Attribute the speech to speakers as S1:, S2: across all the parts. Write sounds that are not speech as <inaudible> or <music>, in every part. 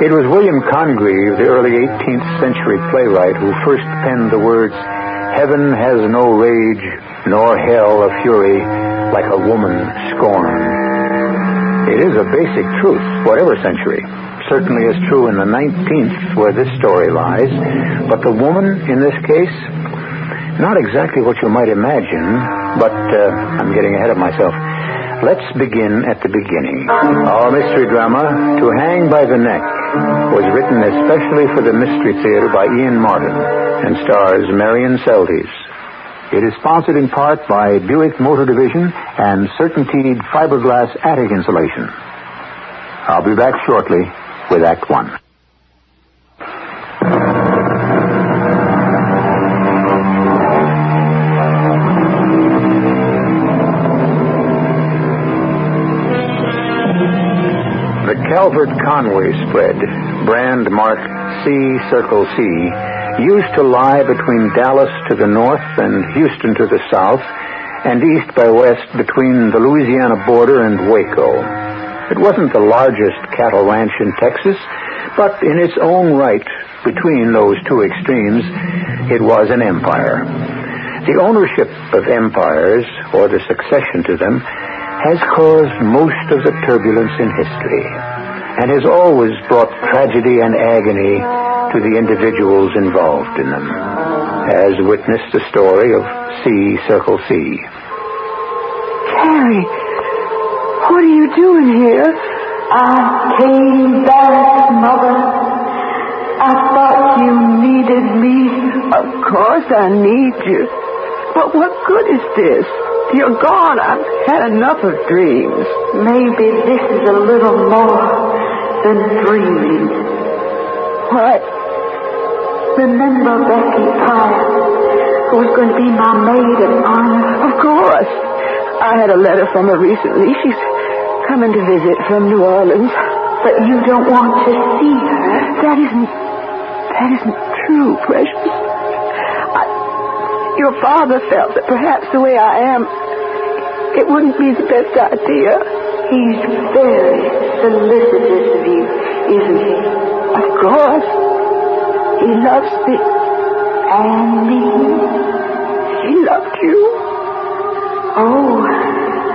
S1: It was William Congreve, the early 18th century playwright, who first penned the words, Heaven has no rage, nor hell a fury, like a woman scorned. It is a basic truth, whatever century. Certainly is true in the 19th, where this story lies. But the woman, in this case, not exactly what you might imagine, but uh, I'm getting ahead of myself. Let's begin at the beginning. Our mystery drama, To Hang by the Neck, was written especially for the Mystery Theater by Ian Martin and stars Marian Seldes. It is sponsored in part by Buick Motor Division and Certainteed Fiberglass Attic Insulation. I'll be back shortly with Act One. The Calvert Conway spread, brand marked C Circle C, used to lie between Dallas to the north and Houston to the south, and east by west between the Louisiana border and Waco. It wasn't the largest cattle ranch in Texas, but in its own right, between those two extremes, it was an empire. The ownership of empires, or the succession to them, has caused most of the turbulence in history and has always brought tragedy and agony to the individuals involved in them, as witnessed the story of C Circle C.
S2: Carrie, what are you doing here?
S3: I came back, Mother. I thought you needed me.
S2: Of course I need you. But what good is this? You're gone. I've had enough of dreams.
S3: Maybe this is a little more than dreaming.
S2: What?
S3: Remember Becky Pryor, who was going to be my maid of honor?
S2: Of course. I had a letter from her recently. She's coming to visit from New Orleans.
S3: But you don't want to see her.
S2: That isn't. That isn't true, precious. I, your father felt that perhaps the way I am, it wouldn't be the best idea.
S3: He's very solicitous of you, isn't he?
S2: Of course. He loves me.
S3: And me.
S2: He loved you.
S3: Oh,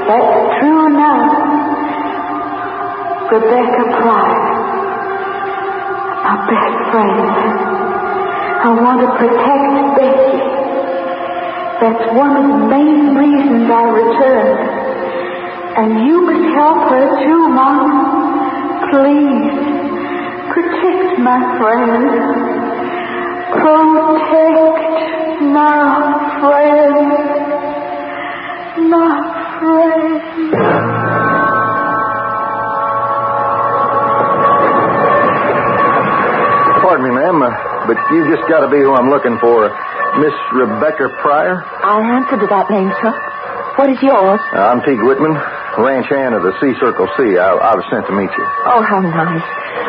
S3: that's true enough. Rebecca Pryor, our best friend. I want to protect Becky. That's one of the main reasons I returned. And you must help her too, Mom. Please, protect my friend. Protect my friend. My friend.
S4: Pardon me, ma'am, uh, but you've just got to be who I'm looking for. Miss Rebecca Pryor?
S2: I answered to that name, sir. What is yours?
S4: Uh, I'm Teague Whitman, ranch hand of the C Circle C. I, I was sent to meet you.
S2: Oh, how nice.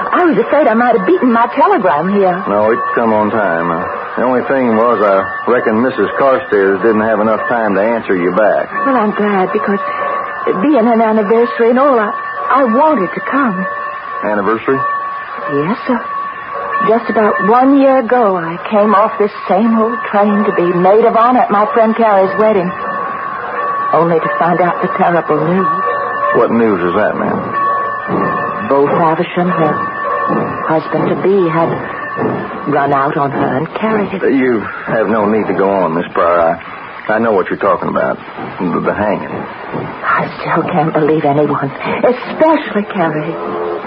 S2: I was afraid I might have beaten my telegram here.
S4: No, it's come on time. Uh, the only thing was I reckon Mrs. Carstairs didn't have enough time to answer you back.
S2: Well, I'm glad because being an anniversary and all, I, I wanted to come.
S4: Anniversary?
S2: Yes, sir. Just about one year ago, I came off this same old train to be maid of honor at my friend Carrie's wedding. Only to find out the terrible news.
S4: What news is that, ma'am?
S2: Beau Faversham, and her husband-to-be, had run out on her and carried it.
S4: You have no need to go on, Miss Pryor. I, I know what you're talking about. The, the hanging.
S2: I still can't believe anyone, especially Carrie,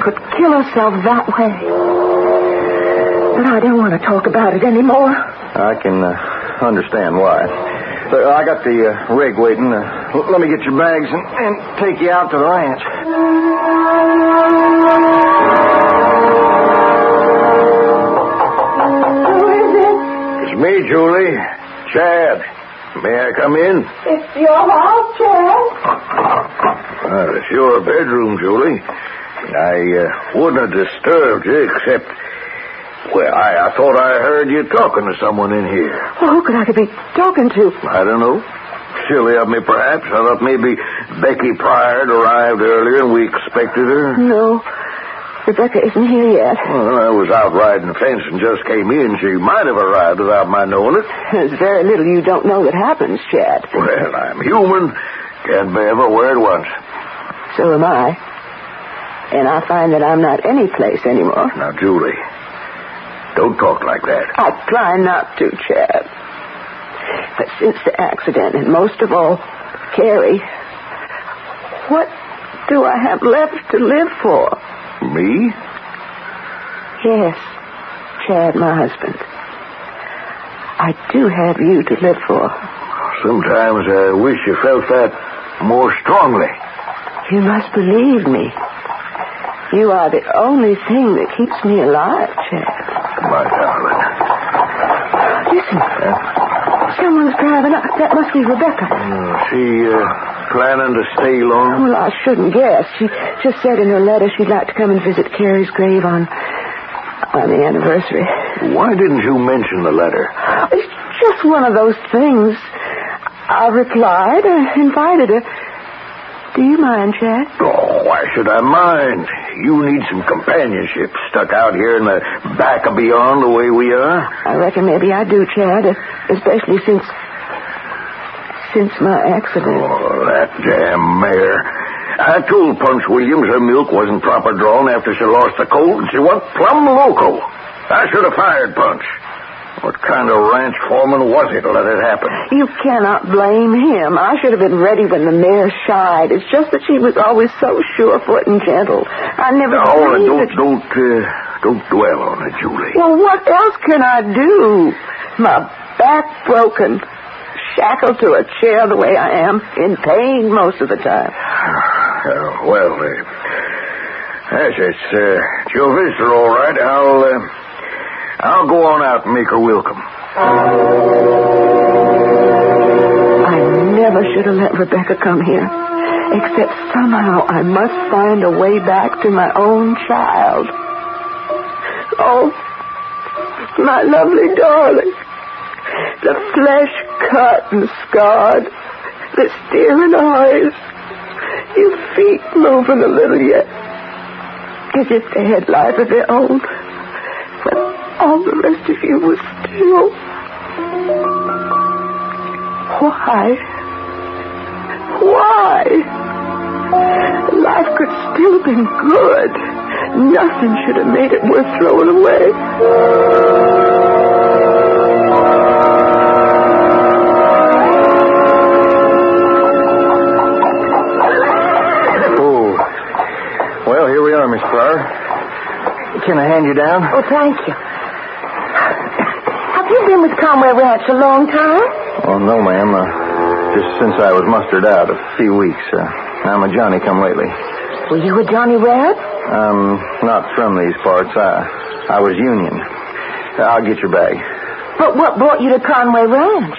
S2: could kill herself that way. But I don't want to talk about it anymore.
S4: I can uh, understand why. I got the uh, rig waiting. Uh, let me get your bags and, and take you out to the ranch. Who is it? It's me, Julie.
S5: Chad. May I come in?
S6: It's your house, Chad.
S5: Well, it's your bedroom, Julie. I uh, wouldn't have disturbed you except well, I, I thought I heard you talking to someone in here.
S3: Well, who could I be talking to?
S5: I don't know. Silly of me, perhaps. I thought maybe Becky Pryor had arrived earlier and we expected her.
S3: No. Rebecca isn't here yet.
S5: Well, I was out riding the fence and just came in. She might have arrived without my knowing it.
S3: There's very little you don't know that happens, Chad.
S5: Well, I'm human. Can't be everywhere at once.
S3: So am I. And I find that I'm not any place anymore.
S5: Now, Julie, don't talk like that.
S3: I try not to, Chad. But since the accident, and most of all, Carrie, what do I have left to live for?
S5: Me?
S3: Yes, Chad, my husband. I do have you to live for.
S5: Sometimes I wish you felt that more strongly.
S3: You must believe me. You are the only thing that keeps me alive, Chad.
S5: My darling.
S3: Listen. Someone's driving up. That must be Rebecca.
S5: Uh, she uh, planning to stay long?
S3: Well, I shouldn't guess. She just said in her letter she'd like to come and visit Carrie's grave on on the anniversary.
S5: Why didn't you mention the letter?
S3: It's just one of those things. I replied, uh, invited her. Do you mind, Chad?
S5: Oh, why should I mind? You need some companionship stuck out here in the back of beyond the way we are.
S3: I reckon maybe I do, Chad, especially since since my accident.
S5: Oh, that damn mare. I told Punch Williams her milk wasn't proper drawn after she lost the colt, and she went plumb loco. I should have fired Punch. What kind of ranch foreman was he to let it happen?
S3: You cannot blame him. I should have been ready when the mare shied. It's just that she was always so sure-foot and gentle. I never
S5: No,
S3: believed
S5: don't
S3: that-
S5: don't uh, don't dwell on it, Julie.
S3: Well, what else can I do? My back broken, shackled to a chair the way I am, in pain most of the time. <sighs>
S5: Uh, well, uh, yes, it's, uh, it's your visitor, all right. I'll uh, I'll go on out and make her welcome.
S3: I never should have let Rebecca come here. Except somehow I must find a way back to my own child. Oh, my lovely darling. The flesh cut and scarred. The staring eyes. Your feet moving a little yet. As if they had life of their own. But all the rest of you was still. Why? Why? Life could still have been good. Nothing should have made it worth throwing away.
S4: Oh. Well, here we are, Miss Pryor. Can I hand you down?
S3: Oh, thank you. Been with Conway Ranch a long time?
S4: Oh, no, ma'am. Uh, just since I was mustered out a few weeks. Uh, I'm a Johnny come lately.
S3: Were you a Johnny Reb?
S4: I'm not from these parts. I, I was Union. I'll get your bag.
S3: But what brought you to Conway Ranch?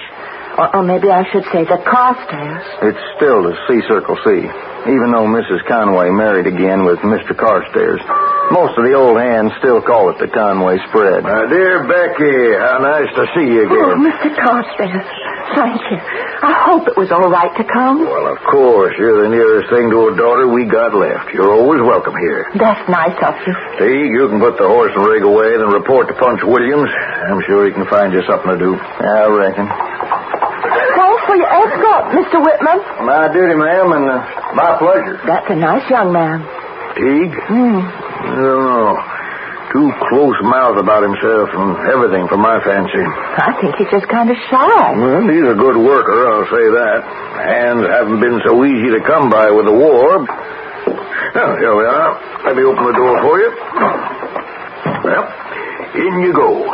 S3: Or, or maybe I should say the Carstairs.
S4: It's still the C Circle C, even though Mrs. Conway married again with Mr. Carstairs. Most of the old hands still call it the Conway spread.
S5: My dear Becky, how nice to see you again. Oh.
S3: Mr. Carstairs. Thank you. I hope it was all right to come.
S5: Well, of course, you're the nearest thing to a daughter we got left. You're always welcome here.
S3: That's nice of you.
S5: Teague, you can put the horse and rig away, then report to Punch Williams. I'm sure he can find you something to do.
S4: I reckon.
S3: Thanks for your escort, Mr. Whitman.
S4: My duty, ma'am, and uh, my pleasure.
S3: That's a nice young man.
S5: Teague?
S3: Hmm.
S5: I don't know. Too close mouthed about himself and everything for my fancy.
S3: I think he's just kind of shy.
S5: Well, he's a good worker, I'll say that. Hands haven't been so easy to come by with the war. Well, here we are. Let me open the door for you. Well, in you go.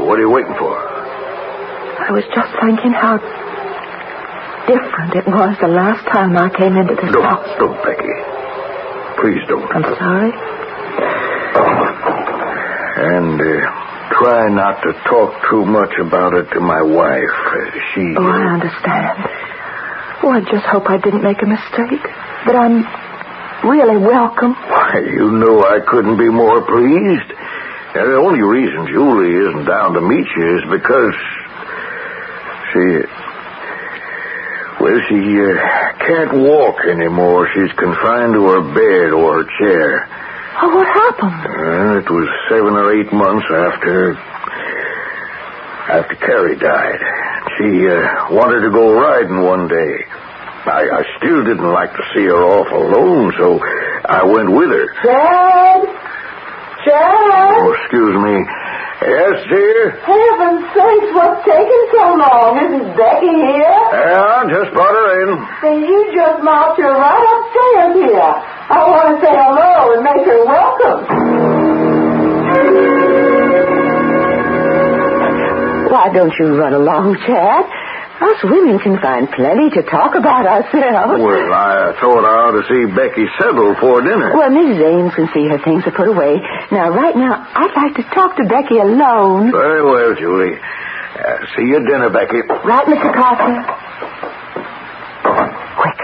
S5: What are you waiting for?
S3: I was just thinking how different it was the last time I came into this
S5: Don't,
S3: house.
S5: don't, Becky. Please don't.
S3: I'm sorry.
S5: And uh, try not to talk too much about it to my wife. She.
S2: Oh, I understand. Oh, I just hope I didn't make a mistake. That I'm really welcome.
S5: Why, you know I couldn't be more pleased. The only reason Julie isn't down to meet you is because she. Well, she uh, can't walk anymore. She's confined to her bed or her chair.
S2: Oh, what happened?
S5: Well, it was seven or eight months after. after Carrie died. She uh, wanted to go riding one day. I, I still didn't like to see her off alone, so I went with her.
S2: Chad? Chad?
S5: Oh, excuse me. Yes, dear?
S2: Heaven's sakes, what's taking so long? Isn't Becky here?
S5: Yeah, I just brought her in.
S2: Then you just marched her right upstairs here. I want to say hello and make her welcome. Why don't you run along, Chad? Us women can find plenty to talk about ourselves.
S5: Well, I thought I ought to see Becky settled for dinner.
S2: Well, Mrs. Ames can see her things are put away. Now, right now, I'd like to talk to Becky alone.
S5: Very well, Julie. Uh, see you at dinner, Becky.
S2: Right, Mr. Carter? Quick.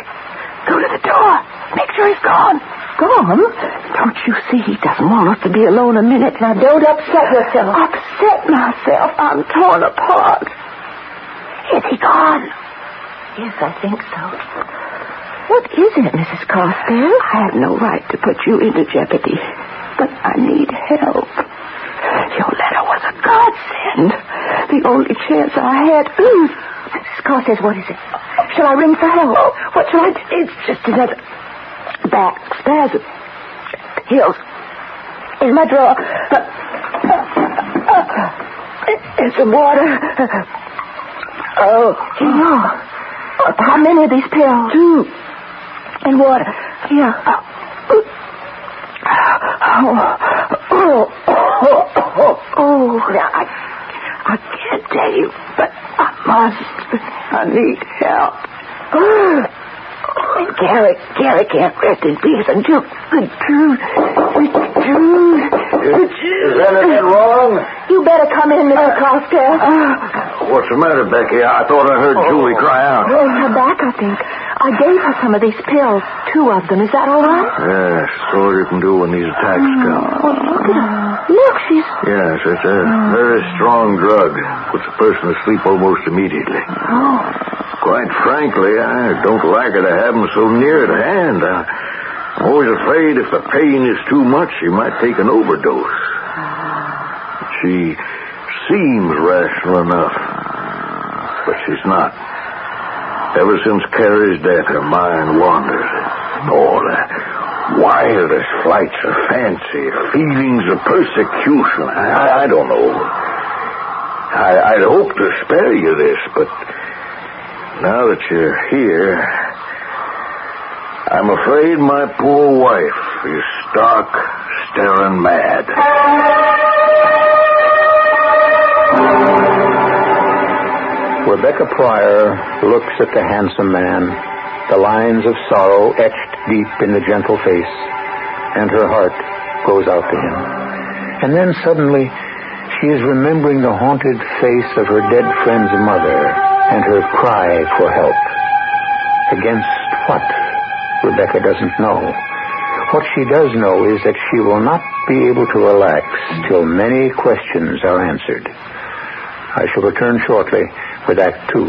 S2: Go to the door. Make sure he's gone. Gone? Don't you see he doesn't want us to be alone a minute? Now, don't upset yourself. Upset myself? I'm torn apart. Is he gone? Yes, I think so. What is it, Mrs. Carstairs? I have no right to put you into jeopardy, but I need help. Your letter was a godsend. The only chance I had. Mrs. Carstairs, what is it? Shall I ring for help? What shall I do? It's just another back spasm. Heels. In my drawer. And some water. Oh. No. How many of these pills? Two. And water. Yeah. Oh. Oh. Oh. Oh. Now, I, I can't tell you, but I must. I need help. And Carrie, Carrie can't rest in peace until the truth, the truth, the truth.
S5: Is anything wrong?
S2: You better come in, Mr. Costello.
S5: Uh, What's the matter, Becky? I thought I heard oh. Julie cry out.
S2: Oh, her back, I think. I gave her some of these pills, two of them. Is that all right?
S5: Yes, that's all you can do when these attacks oh, come.
S2: Oh, look at her. Look, she's...
S5: Yes, it's a very strong drug. Puts a person to sleep almost immediately.
S2: Oh,
S5: Quite frankly, I don't like her to have them so near at hand. I'm always afraid if the pain is too much, she might take an overdose. Ah. She seems rational enough, but she's not. Ever since Carrie's death, her mind wanders. All the wildest flights of fancy, feelings of persecution. I, I don't know. I, I'd hope to spare you this, but now that you're here, I'm afraid my poor wife is stark, staring mad.
S1: Rebecca Pryor looks at the handsome man, the lines of sorrow etched deep in the gentle face, and her heart goes out to him. And then suddenly, she is remembering the haunted face of her dead friend's mother and her cry for help. Against what? Rebecca doesn't know. What she does know is that she will not be able to relax till many questions are answered. I shall return shortly with Act Two.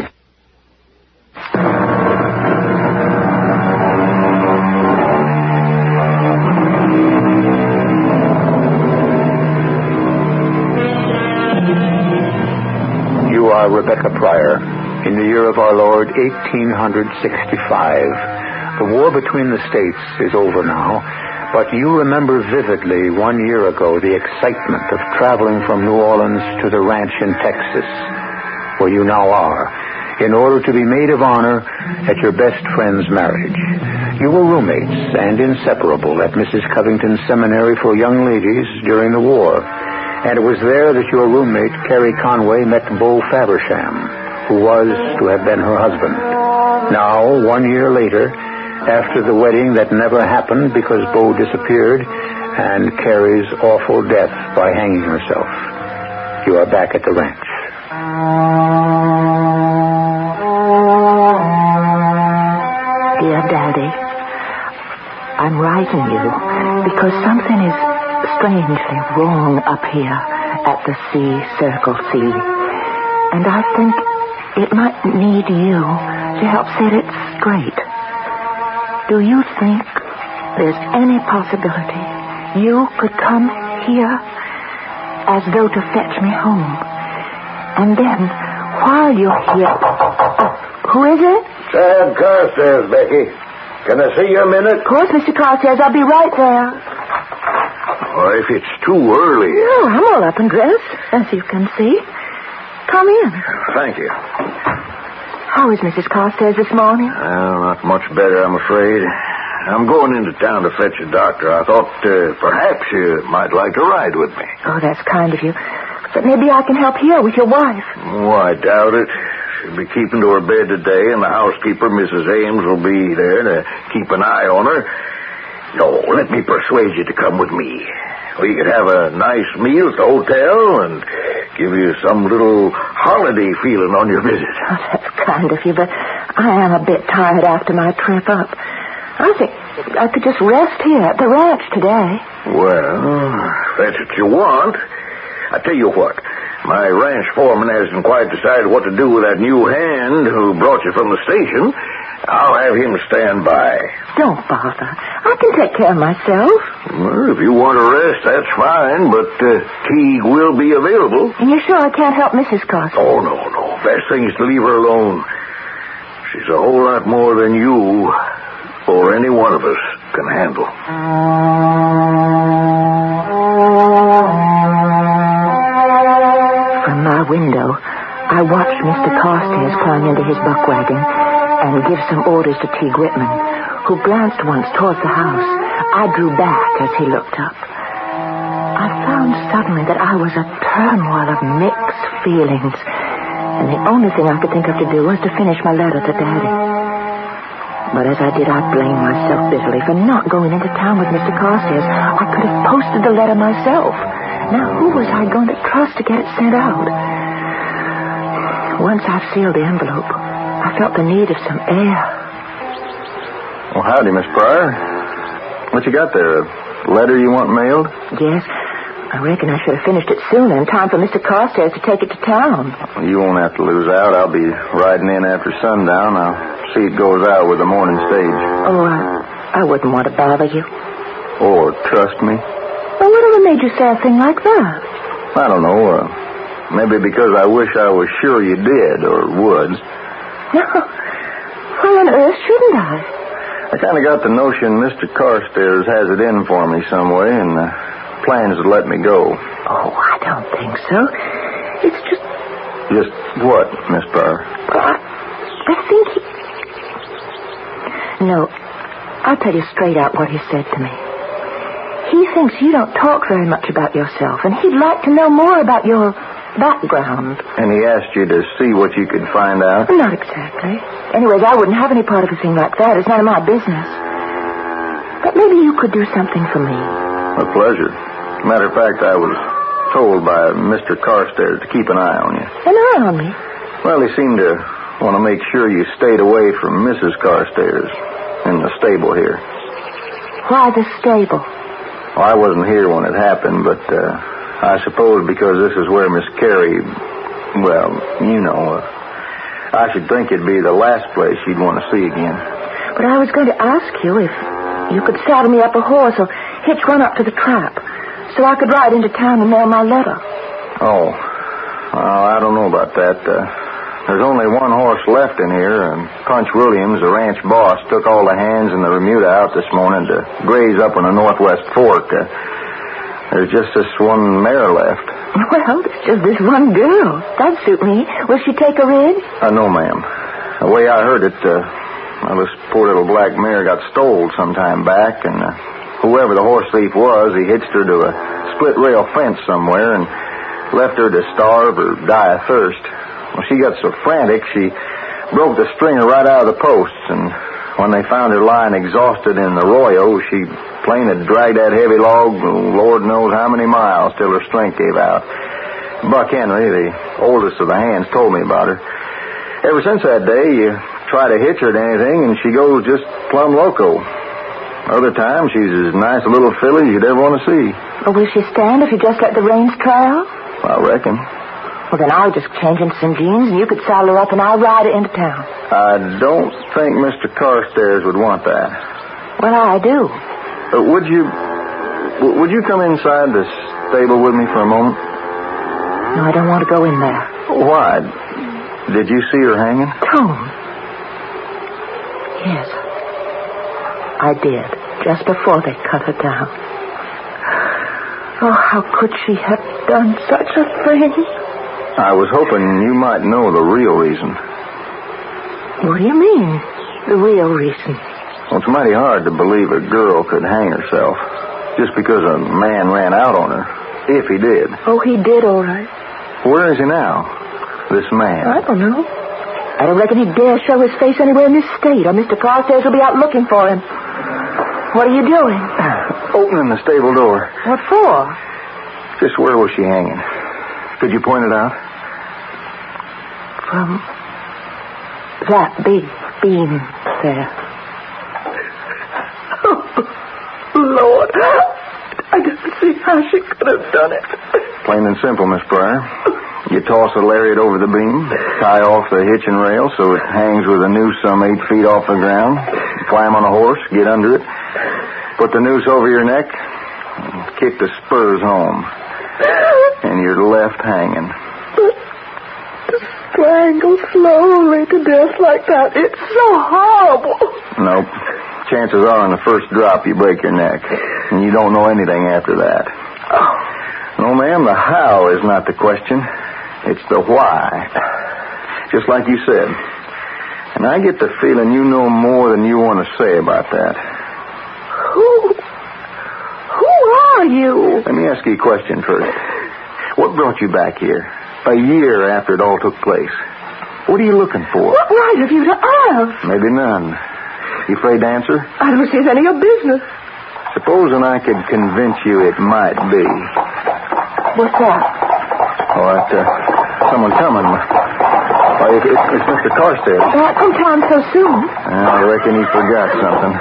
S1: You are Rebecca Pryor. In the year of our Lord, 1865. The war between the states is over now, but you remember vividly one year ago the excitement of traveling from New Orleans to the ranch in Texas, where you now are, in order to be maid of honor at your best friend's marriage. You were roommates and inseparable at Mrs. Covington's seminary for young ladies during the war. And it was there that your roommate, Carrie Conway, met Beau Faversham, who was to have been her husband. Now, one year later, after the wedding that never happened because Beau disappeared and Carrie's awful death by hanging herself. you are back at the ranch.
S2: Dear Daddy, I'm writing you because something is strangely wrong up here at the C Circle C. And I think it might need you to help set it straight. Do you think there's any possibility you could come here as though to fetch me home? And then, while you're here... Oh, who is it?
S5: Sam Carstairs, Becky. Can I see you a minute?
S2: Of course, Mr. Carstairs. I'll be right there.
S5: Or if it's too early.
S2: Yeah, I'm all up and dressed, as you can see. Come in.
S5: Thank you.
S2: How is Mrs. Carstairs this morning?
S5: Well, not much better, I'm afraid. I'm going into town to fetch a doctor. I thought uh, perhaps you might like to ride with me.
S2: Oh, that's kind of you. But maybe I can help here with your wife.
S5: Oh, I doubt it. She'll be keeping to her bed today, and the housekeeper, Mrs. Ames, will be there to keep an eye on her. No, let me persuade you to come with me. We could have a nice meal at the hotel and give you some little holiday feeling on your visit.
S2: Oh, that's kind of you, but I am a bit tired after my trip up. I think I could just rest here at the ranch today.
S5: Well, if that's what you want. I tell you what, my ranch foreman hasn't quite decided what to do with that new hand who brought you from the station. I'll have him stand by.
S2: Don't bother. I can take care of myself.
S5: Well, if you want to rest, that's fine, but uh, Teague will be available.
S2: And you're sure I can't help Mrs. Carson?
S5: Oh, no, no. Best thing is to leave her alone. She's a whole lot more than you or any one of us can handle.
S2: I watched Mr. Carstairs climb into his buck wagon and give some orders to Teague Whitman, who glanced once towards the house. I drew back as he looked up. I found suddenly that I was a turmoil of mixed feelings, and the only thing I could think of to do was to finish my letter to Daddy. But as I did, I blamed myself bitterly for not going into town with Mr. Carstairs. I could have posted the letter myself. Now, who was I going to trust to get it sent out? Once I've sealed the envelope, I felt the need of some air.
S4: Well, howdy, Miss Pryor. What you got there? A letter you want mailed?
S2: Yes, I reckon I should have finished it sooner in time for Mr. Carstairs to take it to town.
S4: You won't have to lose out. I'll be riding in after sundown. I'll see it goes out with the morning stage.
S2: Oh, I, I wouldn't want to bother you.
S4: Or trust me.
S2: Well, whatever made you say a thing like that?
S4: I don't know. Uh, maybe because I wish I was sure you did or would.
S2: No. Why on earth shouldn't I?
S4: I kind of got the notion Mr. Carstairs has it in for me some way and uh, plans to let me go.
S2: Oh, I don't think so. It's just,
S4: Just what, Miss
S2: Barr? I, I think he... No, I'll tell you straight out what he said to me. He thinks you don't talk very much about yourself, and he'd like to know more about your background.
S4: And he asked you to see what you could find out?
S2: Not exactly. Anyways, I wouldn't have any part of a thing like that. It's none of my business. But maybe you could do something for me.
S4: A pleasure. Matter of fact, I was told by Mr. Carstairs to keep an eye on you.
S2: An eye on me.
S4: Well, he seemed to want to make sure you stayed away from Mrs. Carstairs in the stable here.
S2: Why the stable?
S4: Well, I wasn't here when it happened, but uh, I suppose because this is where Miss Carrie, well, you know, uh, I should think it'd be the last place you'd want to see again.
S2: But I was going to ask you if you could saddle me up a horse or hitch one up to the trap so I could ride into town and mail my letter.
S4: Oh, well, I don't know about that. Uh, there's only one horse left in here, and Punch Williams, the ranch boss, took all the hands in the remuda out this morning to graze up on the northwest fork. Uh, there's just this one mare left.
S2: Well, it's just this one girl. That'd suit me. Will she take a rig?
S4: Uh, no, ma'am. The way I heard it, uh, well, this poor little black mare got stole some time back, and uh, whoever the horse thief was, he hitched her to a split rail fence somewhere and left her to starve or die of thirst. Well, she got so frantic, she broke the stringer right out of the posts, and when they found her lying exhausted in the arroyo, she plain had dragged that heavy log, Lord knows how many miles, till her strength gave out. Buck Henry, the oldest of the hands, told me about her. Ever since that day, you try to hitch her to anything, and she goes just plumb loco. Other times, she's as nice a little filly as you'd ever want to see.
S2: Or will she stand if you just let the reins trail?
S4: I reckon.
S2: Well, then I'll just change into some jeans and you could saddle her up and I'll ride her into town.
S4: I don't think Mr. Carstairs would want that.
S2: Well, I do.
S4: Uh, would you... Would you come inside the stable with me for a moment?
S2: No, I don't want to go in there.
S4: Why? Did you see her hanging?
S2: Tone. Yes. I did. Just before they cut her down. Oh, how could she have done such a thing?
S4: I was hoping you might know the real reason.
S2: What do you mean? The real reason.
S4: Well, it's mighty hard to believe a girl could hang herself just because a man ran out on her. If he did.
S2: Oh, he did, all right.
S4: Where is he now? This man.
S2: I don't know. I don't reckon he'd dare show his face anywhere in this state, or Mr. Carstairs will be out looking for him. What are you doing? <sighs>
S4: Opening the stable door.
S2: What for?
S4: Just where was she hanging? Could you point it out?
S2: From that big beam there. Lord, I didn't see how she could have done it.
S4: Plain and simple, Miss Pryor. You toss a lariat over the beam, tie off the hitching rail so it hangs with a noose some eight feet off the ground, climb on a horse, get under it, put the noose over your neck, and kick the spurs home, and you're left hanging.
S2: Strangled slowly to death like that. It's so horrible.
S4: Nope. Chances are on the first drop you break your neck, and you don't know anything after that. Oh. No, ma'am, the how is not the question. It's the why. Just like you said. And I get the feeling you know more than you want to say about that.
S2: Who? Who are you?
S4: Let me ask you a question first. What brought you back here? A year after it all took place. What are you looking for?
S2: What right have you to ask?
S4: Maybe none. You afraid to answer?
S2: I don't see it's any of your business.
S4: Supposing I could convince you it might be.
S2: What's that?
S4: Oh, that's uh, someone coming. Oh, it, it, it's Mr. Carstairs.
S2: That come time so soon.
S4: I reckon he forgot something.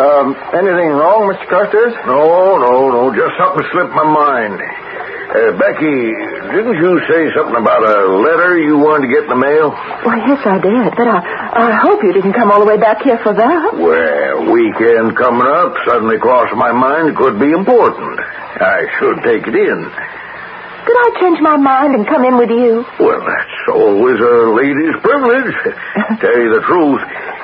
S4: Um, anything wrong, Mr. Carstairs?
S5: No, no, no. Just something slipped my mind. Uh, Becky, didn't you say something about a letter you wanted to get in the mail?
S2: Why, yes, I did. But I, I hope you didn't come all the way back here for that.
S5: Well, weekend coming up suddenly crossed my mind it could be important. I should take it in.
S2: Could I change my mind and come in with you?
S5: Well, that's always a lady's privilege. To <laughs> tell you the truth,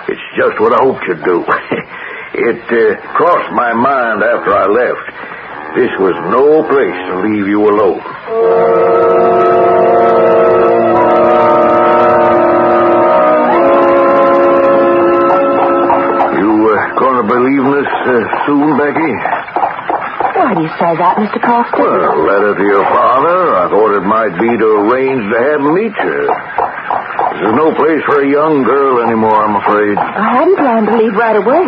S5: it's just what I hoped you'd do. <laughs> it uh, crossed my mind after I left. This was no place to leave you alone. You uh, going to believe us uh, soon, Becky?
S2: Why do you say that, Mr. Carstairs?
S5: Well, a letter to your father. I thought it might be to arrange to have him meet you. This is no place for a young girl anymore, I'm afraid.
S2: I hadn't planned to leave right away.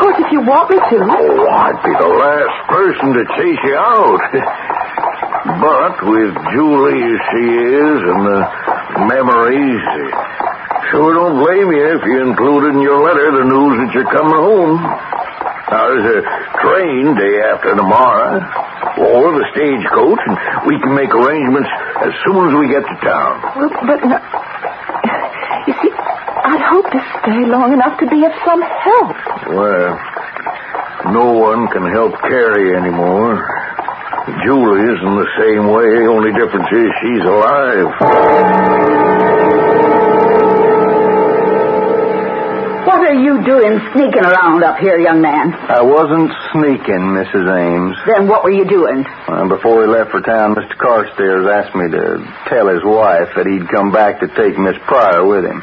S2: Of course, if you want me to.
S5: Oh, I'd be the last person to chase you out. <laughs> but with Julie as she is and the memories, sure don't blame you if you included in your letter the news that you're coming home. Now, there's a train day after tomorrow, or the stagecoach, and we can make arrangements as soon as we get to town.
S2: Well, but no. You see, I'd hoped to stay long enough to be of some help.
S5: Well, no one can help Carrie anymore. Julie isn't the same way. The only difference is she's alive.
S7: What are you doing sneaking around up here, young man?
S4: I wasn't sneaking, Mrs. Ames.
S7: Then what were you doing?
S4: Uh, before we left for town, Mr. Carstairs asked me to tell his wife that he'd come back to take Miss Pryor with him.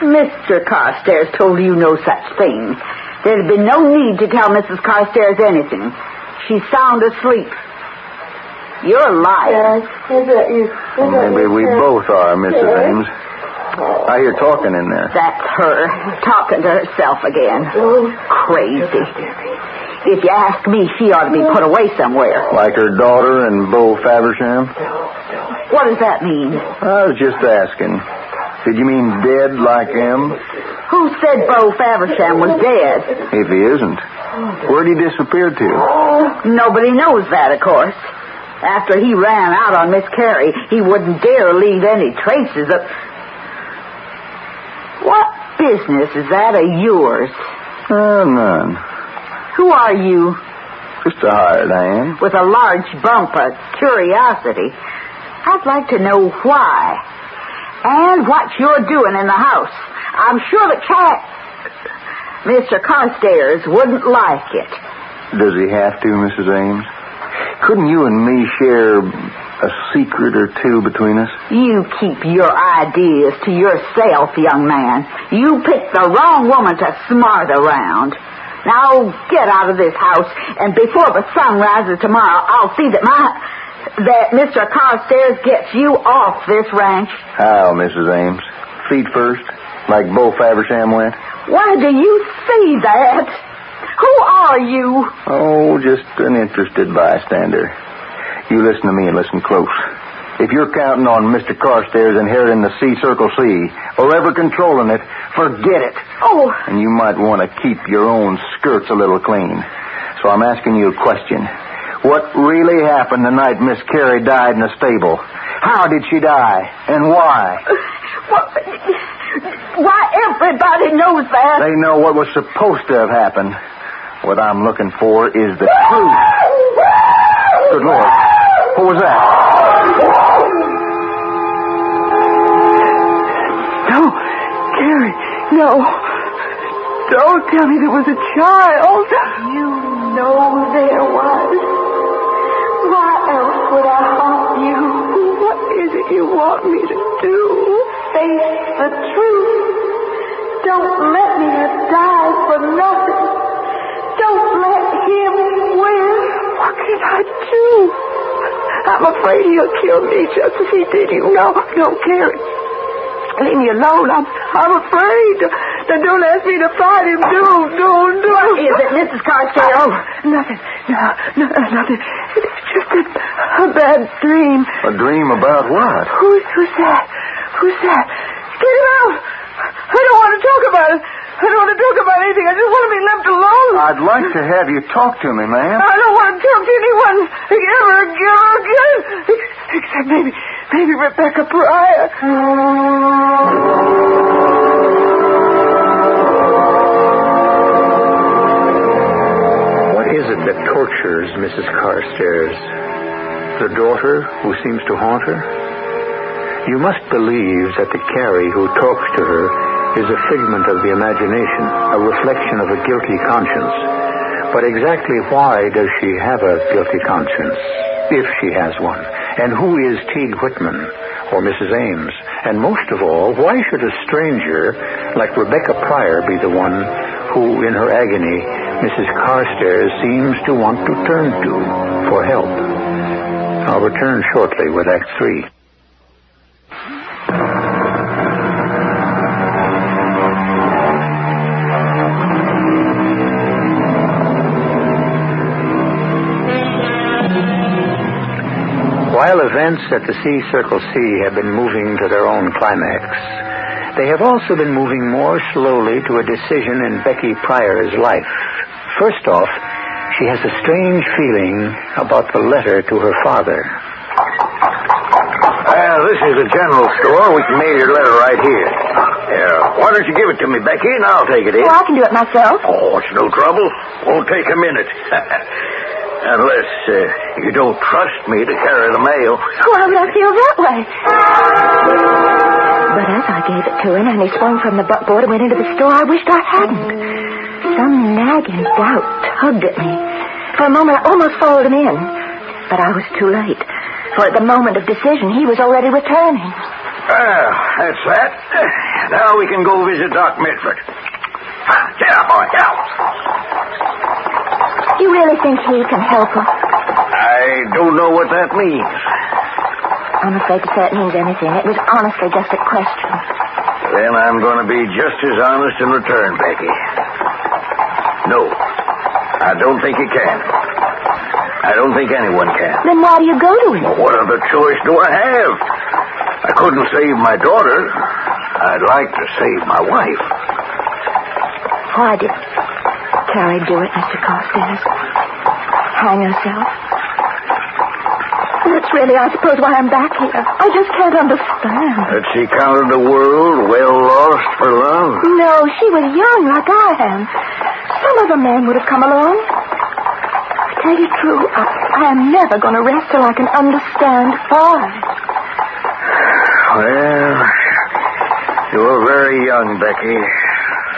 S7: Mr. Carstairs told you no such thing. There's been no need to tell Mrs. Carstairs anything. She's sound asleep. You're lying.
S4: Maybe we both are, Mrs. Ames. I hear talking in there.
S7: That's her talking to herself again. Crazy. If you ask me, she ought to be put away somewhere.
S4: Like her daughter and Beau Faversham?
S7: What does that mean?
S4: I was just asking. Did you mean dead like him?
S7: Who said Beau Faversham was dead?
S4: If he isn't, where'd he disappear to?
S7: Nobody knows that, of course. After he ran out on Miss Carrie, he wouldn't dare leave any traces of. What business is that of yours?
S4: Uh, none.
S7: Who are you?
S4: Just a hired hand.
S7: With a large bump of curiosity. I'd like to know why. And what you're doing in the house. I'm sure the cat. Mr. Carstairs wouldn't like it.
S4: Does he have to, Mrs. Ames? Couldn't you and me share a secret or two between us?
S7: You keep your ideas to yourself, young man. You picked the wrong woman to smart around. Now get out of this house, and before the sun rises tomorrow, I'll see that my that Mr. Carstairs gets you off this ranch.
S4: How, Mrs. Ames? Feet first, like Beau Faversham went?
S7: Why do you say that? Who are you?
S4: Oh, just an interested bystander. You listen to me and listen close. If you're counting on Mr. Carstairs inheriting the C Circle C, or ever controlling it, forget it.
S7: Oh,
S4: And you might want to keep your own skirts a little clean. So I'm asking you a question. What really happened the night Miss Carrie died in the stable? How did she die? And why?
S7: what? Why, everybody knows that.
S4: They know what was supposed to have happened. What I'm looking for is the truth. Good Lord. What was that?
S2: No, Carrie, no. Don't tell me there was a child.
S3: You know there was. Would I haunt you?
S2: What is it you want me to do?
S3: Face the truth. Don't let me have died for nothing. Don't let him win.
S2: What can I do? I'm afraid he'll kill me just as he did you. No, no, Carrie. Leave me alone. I'm, I'm afraid. Now, don't ask me to fight him. Don't, don't, don't.
S7: What is it, Mrs. Carstairs?
S2: Oh, nothing. No, no, nothing. It's just a, a bad dream.
S4: A dream about what?
S2: Who, who's that? Who's that? Get him out. I don't want to talk about it. I don't want to talk about anything. I just want to be left alone.
S4: I'd like to have you talk to me, ma'am.
S2: I don't want to talk to anyone ever, ever again. Except maybe, maybe Rebecca Pryor.
S1: What is it that tortures Mrs. Carstairs? The daughter who seems to haunt her? You must believe that the Carrie who talks to her is a figment of the imagination, a reflection of a guilty conscience. But exactly why does she have a guilty conscience, if she has one? And who is Teague Whitman or Mrs. Ames? And most of all, why should a stranger like Rebecca Pryor be the one who, in her agony, Mrs. Carstairs seems to want to turn to for help? I'll return shortly with Act Three. While events at the C Circle C have been moving to their own climax, they have also been moving more slowly to a decision in Becky Pryor's life. First off, she has a strange feeling about the letter to her father.
S5: Well, this is a general store. We can mail your letter right here. Yeah. Why don't you give it to me, Becky, and I'll take it in.
S3: Oh, I can do it myself.
S5: Oh, it's no trouble. Won't take a minute. <laughs> Unless uh, you don't trust me to carry the mail.
S3: Why would I feel that way? But as I gave it to him and he swung from the buckboard and went into the store, I wished I hadn't. Some nagging doubt tugged at me. For a moment, I almost followed him in. But I was too late. For at the moment of decision, he was already returning.
S5: Well, that's that. Now we can go visit Doc Mitford. Ah, Get up, boy, get up.
S3: You really think he can help her?
S5: I don't know what that means.
S3: I'm afraid to say it means anything. It was honestly just a question.
S5: Then I'm going to be just as honest in return, Becky. No. I don't think he can. I don't think anyone can.
S2: Then why do you go to him?
S5: What other choice do I have? I couldn't save my daughter. I'd like to save my wife.
S2: Why did Carrie do it, Mr. Carstairs? Hang herself? That's really, I suppose, why I'm back here. I just can't understand.
S5: That she counted the world well lost for love.
S2: No, she was young like I am. Some other man would have come along. To tell you true, I, I am never going to rest till I can understand why.
S5: Well, you're very young, Becky.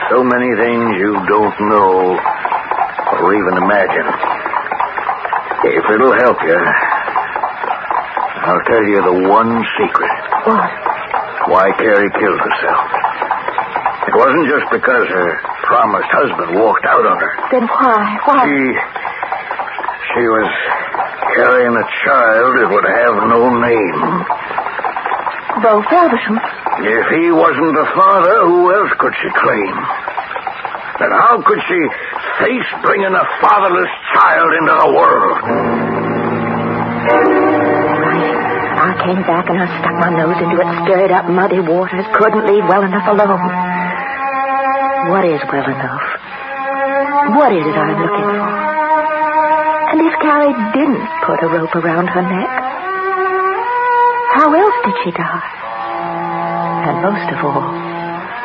S5: So many things you don't know or even imagine. If it'll help you, I'll tell you the one secret.
S2: What?
S5: Why Carrie killed herself. It wasn't just because her promised husband walked out on her.
S2: Then why? Why?
S5: She. She was carrying a child that would have no name.
S2: Beau Faversham.
S5: If he wasn't the father, who else could she claim? And how could she face bringing a fatherless child into the world?
S2: I came back and I stuck my nose into it, stirred up muddy waters, couldn't leave well enough alone. What is well enough? What is it I'm looking for? And if Carrie didn't put a rope around her neck, how else did she die? And most of all,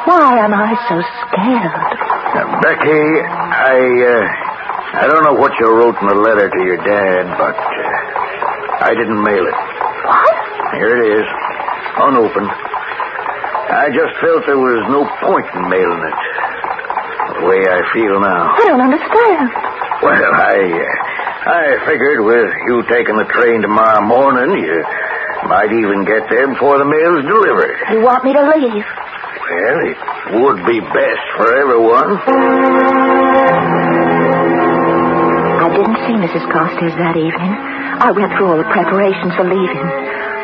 S2: why am I so scared?
S5: Now, Becky, I, uh, I don't know what you wrote in the letter to your dad, but uh, I didn't mail it.
S2: What?
S5: Here it is, unopened. I just felt there was no point in mailing it. Way I feel now.
S2: I don't understand.
S5: Well, I, uh, I figured with you taking the train tomorrow morning, you might even get there before the mail's delivered.
S2: You want me to leave?
S5: Well, it would be best for everyone.
S2: I didn't see Mrs. Carstairs that evening. I went through all the preparations for leaving,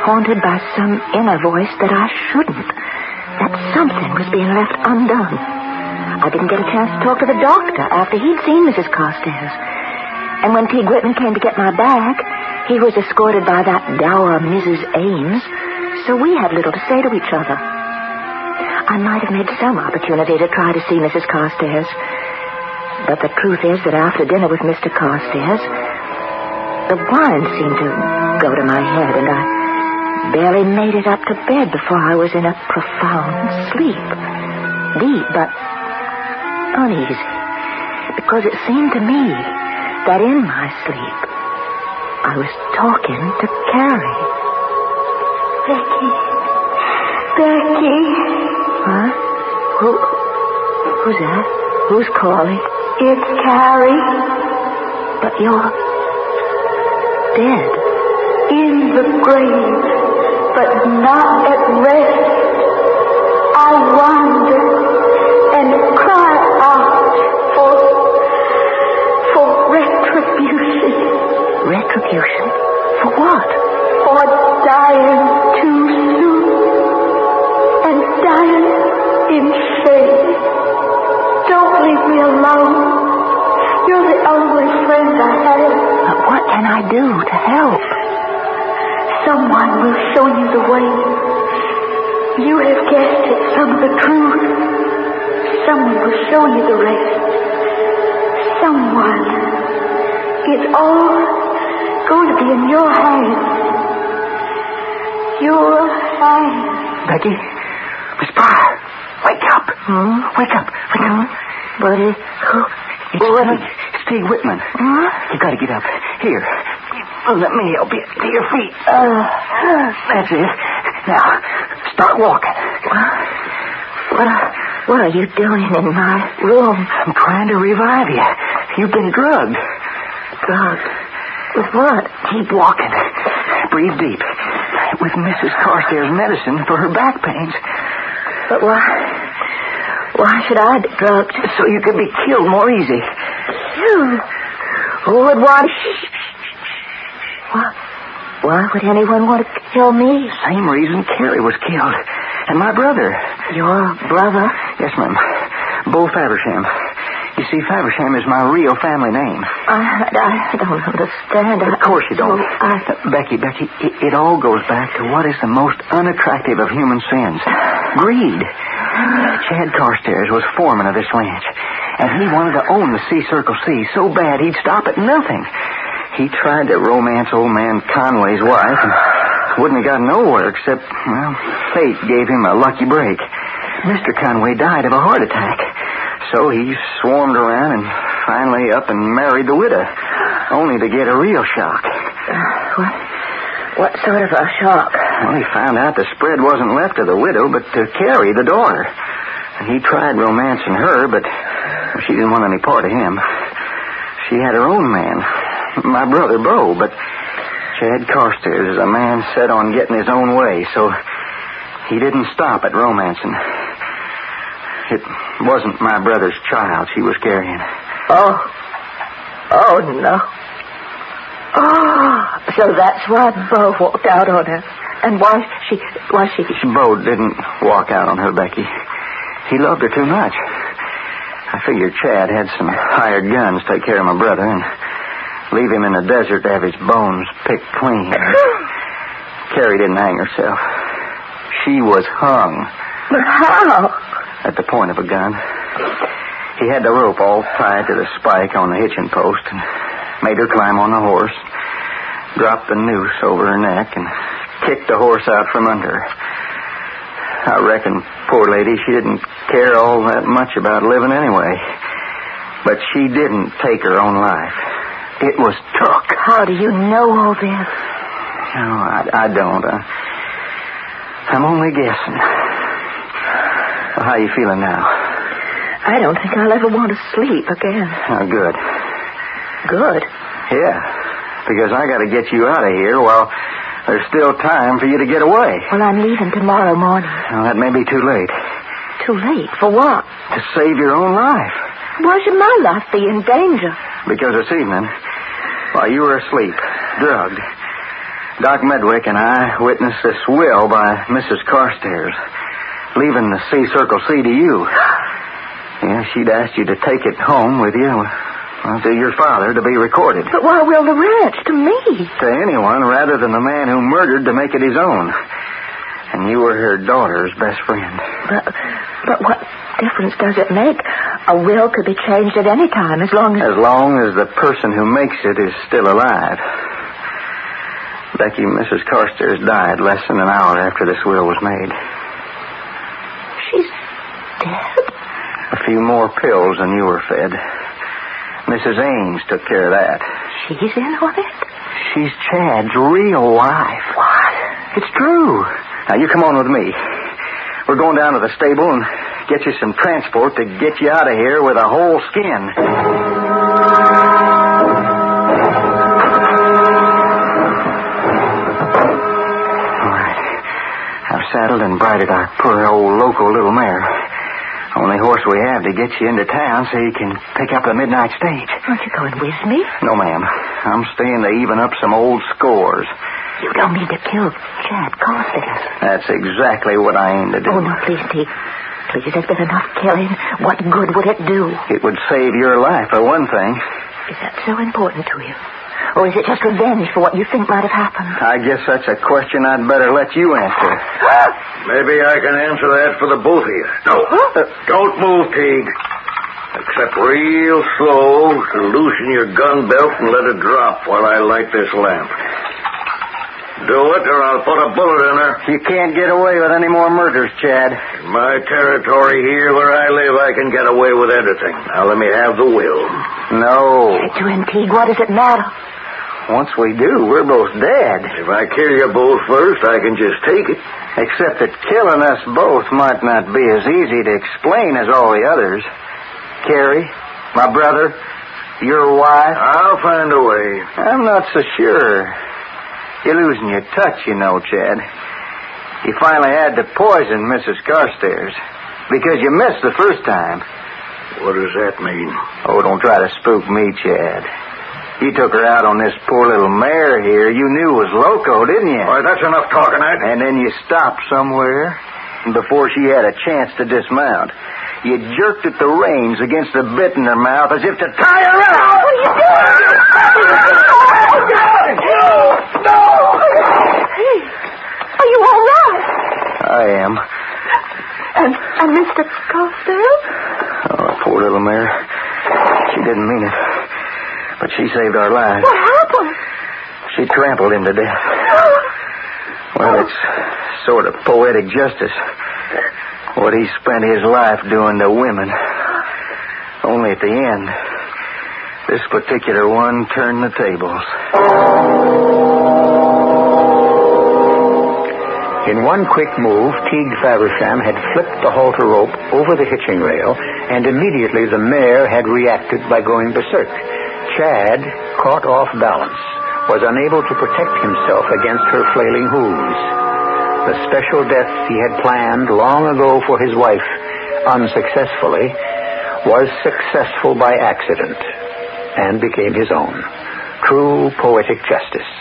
S2: haunted by some inner voice that I shouldn't. That something was being left undone. I didn't get a chance to talk to the doctor after he'd seen Mrs. Carstairs. And when Teague Whitman came to get my bag, he was escorted by that dour Mrs. Ames, so we had little to say to each other. I might have made some opportunity to try to see Mrs. Carstairs. But the truth is that after dinner with Mr. Carstairs, the wine seemed to go to my head, and I barely made it up to bed before I was in a profound sleep. Deep, but uneasy. Because it seemed to me that in my sleep, I was talking to Carrie.
S3: Becky. Becky.
S2: Huh? Who? Who's that? Who's calling?
S3: It's Carrie.
S2: But you're dead.
S3: In the grave, but not at rest. The way. You have guessed at some of the truth. Someone will show you the rest. Someone. It's all going to be in your hands. Your hands.
S8: Becky? Miss Pryor, wake up.
S2: Hmm?
S8: Wake up. Wake up.
S2: What is... Who?
S8: It's
S2: What
S8: Steve. Whitman.
S2: Huh?
S8: You gotta get up. Here. Let me help you to your feet.
S2: Uh,
S8: That's it. Now, start walking.
S2: what, what are you doing in my room?
S8: I'm trying to revive you. You've been drugged.
S2: Drugged? With what?
S8: Keep walking. Breathe deep. With Mrs. Carstairs' medicine for her back pains.
S2: But why... Why should I be drugged?
S8: So you could be killed more easy.
S2: Who would want... Why, why would anyone want to kill me?
S8: Same reason Carrie was killed. And my brother.
S2: Your brother?
S8: Yes, ma'am. Beau Faversham.
S4: You see, Faversham is my real family name.
S2: I, I don't understand.
S4: Of course you don't.
S2: I,
S4: Becky, Becky, it, it all goes back to what is the most unattractive of human sins greed. Chad Carstairs was foreman of this ranch, and he wanted to own the C Circle C so bad he'd stop at nothing. He tried to romance old man Conway's wife and wouldn't have got nowhere except, well, fate gave him a lucky break. Mr. Conway died of a heart attack. So he swarmed around and finally up and married the widow, only to get a real shock.
S2: what, what sort of a shock?
S4: Well, he found out the spread wasn't left to the widow, but to Carrie, the daughter. And he tried romancing her, but she didn't want any part of him. She had her own man, my brother Beau, but Chad Carstairs is a man set on getting his own way, so he didn't stop at romancing. It wasn't my brother's child she was carrying.
S2: Oh. Oh, no. Oh, so that's why Beau walked out on her. And why she, why she...
S4: Beau didn't walk out on her, Becky. He loved her too much. I figured Chad had some hired guns take care of my brother and leave him in the desert to have his bones picked clean. <clears throat> Carrie didn't hang herself. She was hung.
S2: But how?
S4: At the point of a gun. He had the rope all tied to the spike on the hitching post and made her climb on the horse, dropped the noose over her neck, and kicked the horse out from under her. I reckon, poor lady, she didn't care all that much about living anyway. But she didn't take her own life. It was took.
S2: How do you know all this?
S4: No, I, I don't. I, I'm only guessing. Well, how you feeling now?
S2: I don't think I'll ever want to sleep again.
S4: Oh, good.
S2: Good.
S4: Yeah, because I got to get you out of here while there's still time for you to get away.
S2: Well, I'm leaving tomorrow morning.
S4: Well, that may be too late.
S2: Too late. For what?
S4: To save your own life.
S2: Why should my life be in danger?
S4: Because this evening, while you were asleep, drugged, Doc Medwick and I witnessed this will by Mrs. Carstairs, leaving the C Circle C to you. Yeah, she'd asked you to take it home with you, well, to your father, to be recorded.
S2: But why will the ranch? To me?
S4: To anyone rather than the man who murdered to make it his own. And you were her daughter's best friend.
S2: But, but what difference does it make? A will could be changed at any time as long as.
S4: As long as the person who makes it is still alive. Becky, Mrs. Carstairs died less than an hour after this will was made.
S2: She's dead?
S4: A few more pills than you were fed. Mrs. Ames took care of that.
S2: She's in on it?
S4: She's Chad's real wife.
S2: What?
S4: It's true. Now, you come on with me. We're going down to the stable and get you some transport to get you out of here with a whole skin. All right. I've saddled and bridled our poor old local little mare. Only horse we have to get you into town so you can pick up the midnight stage.
S2: Aren't you going with me?
S4: No, ma'am. I'm staying to even up some old scores.
S2: You don't mean to kill Chad Carstairs.
S4: That's exactly what I aim to do.
S2: Oh, no, please, Teague. Please, there's been enough killing. What good would it do?
S4: It would save your life, for one thing.
S2: Is that so important to you? Or is it just revenge for what you think might have happened?
S4: I guess that's a question I'd better let you answer. <gasps>
S5: Maybe I can answer that for the both of you. No. Uh, don't move, Teague. Except real slow to loosen your gun belt and let it drop while I light this lamp. Do it, or I'll put a bullet in her.
S4: You can't get away with any more murders, Chad.
S5: In my territory here where I live, I can get away with anything. Now let me have the will.
S4: No.
S2: Get you Teague. What does it matter?
S4: Once we do, we're both dead.
S5: If I kill you both first, I can just take it.
S4: Except that killing us both might not be as easy to explain as all the others. Carrie, my brother, your wife.
S5: I'll find a way.
S4: I'm not so sure. You're losing your touch, you know, Chad. You finally had to poison Mrs. Carstairs because you missed the first time.
S5: What does that mean?
S4: Oh, don't try to spook me, Chad. You took her out on this poor little mare here you knew was loco, didn't you?
S5: All right, that's enough talking, Ed.
S4: And then you stopped somewhere before she had a chance to dismount.
S8: you jerked at the reins against the bit in her mouth as if to tie her up.
S2: What are you doing?
S8: No!
S2: Hey, are you all right?
S8: I am.
S2: And, and Mr. Costell?
S8: Oh, poor little mare. She didn't mean it. But she saved our lives.
S2: What happened?
S8: She trampled him to death. Well, it's sort of poetic justice. What he spent his life doing to women. Only at the end, this particular one turned the tables.
S1: In one quick move, Teague Faversham had flipped the halter rope over the hitching rail, and immediately the mare had reacted by going berserk. Chad, caught off balance, was unable to protect himself against her flailing hooves. The special death he had planned long ago for his wife, unsuccessfully, was successful by accident and became his own. True poetic justice.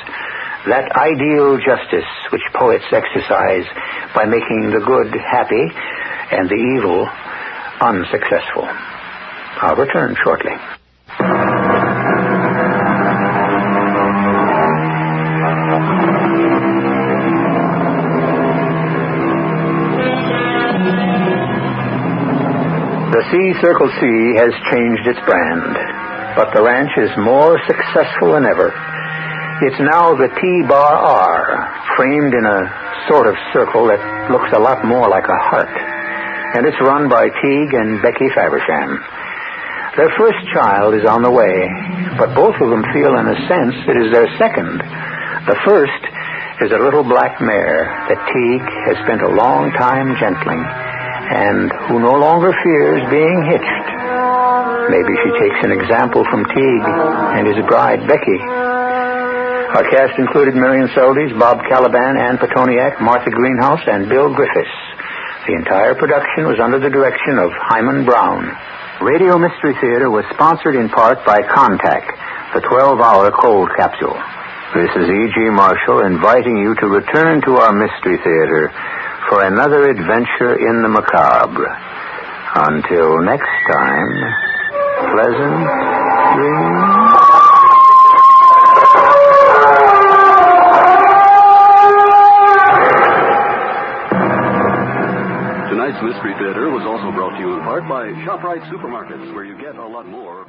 S1: That ideal justice which poets exercise by making the good happy and the evil unsuccessful. I'll return shortly. The C Circle C has changed its brand, but the ranch is more successful than ever. It's now the T Bar R, framed in a sort of circle that looks a lot more like a heart. And it's run by Teague and Becky Faversham. Their first child is on the way, but both of them feel, in a sense, it is their second. The first is a little black mare that Teague has spent a long time gentling and who no longer fears being hitched. Maybe she takes an example from Teague and his bride, Becky. Our cast included Marian Seldes, Bob Kaliban, Ann Pitoniak, Martha Greenhouse, and Bill Griffis. The entire production was under the direction of Himan Brown. Radio Mystery Theater was sponsored in part by Contac, the 12-hour cold capsule. This is E.G. Marshall inviting you to return to our Mystery Theater for another adventure in the macabre. Until next time, pleasant dreams.
S9: Mystery Theater was also brought to you in part by ShopRite Supermarkets, where you get a lot more.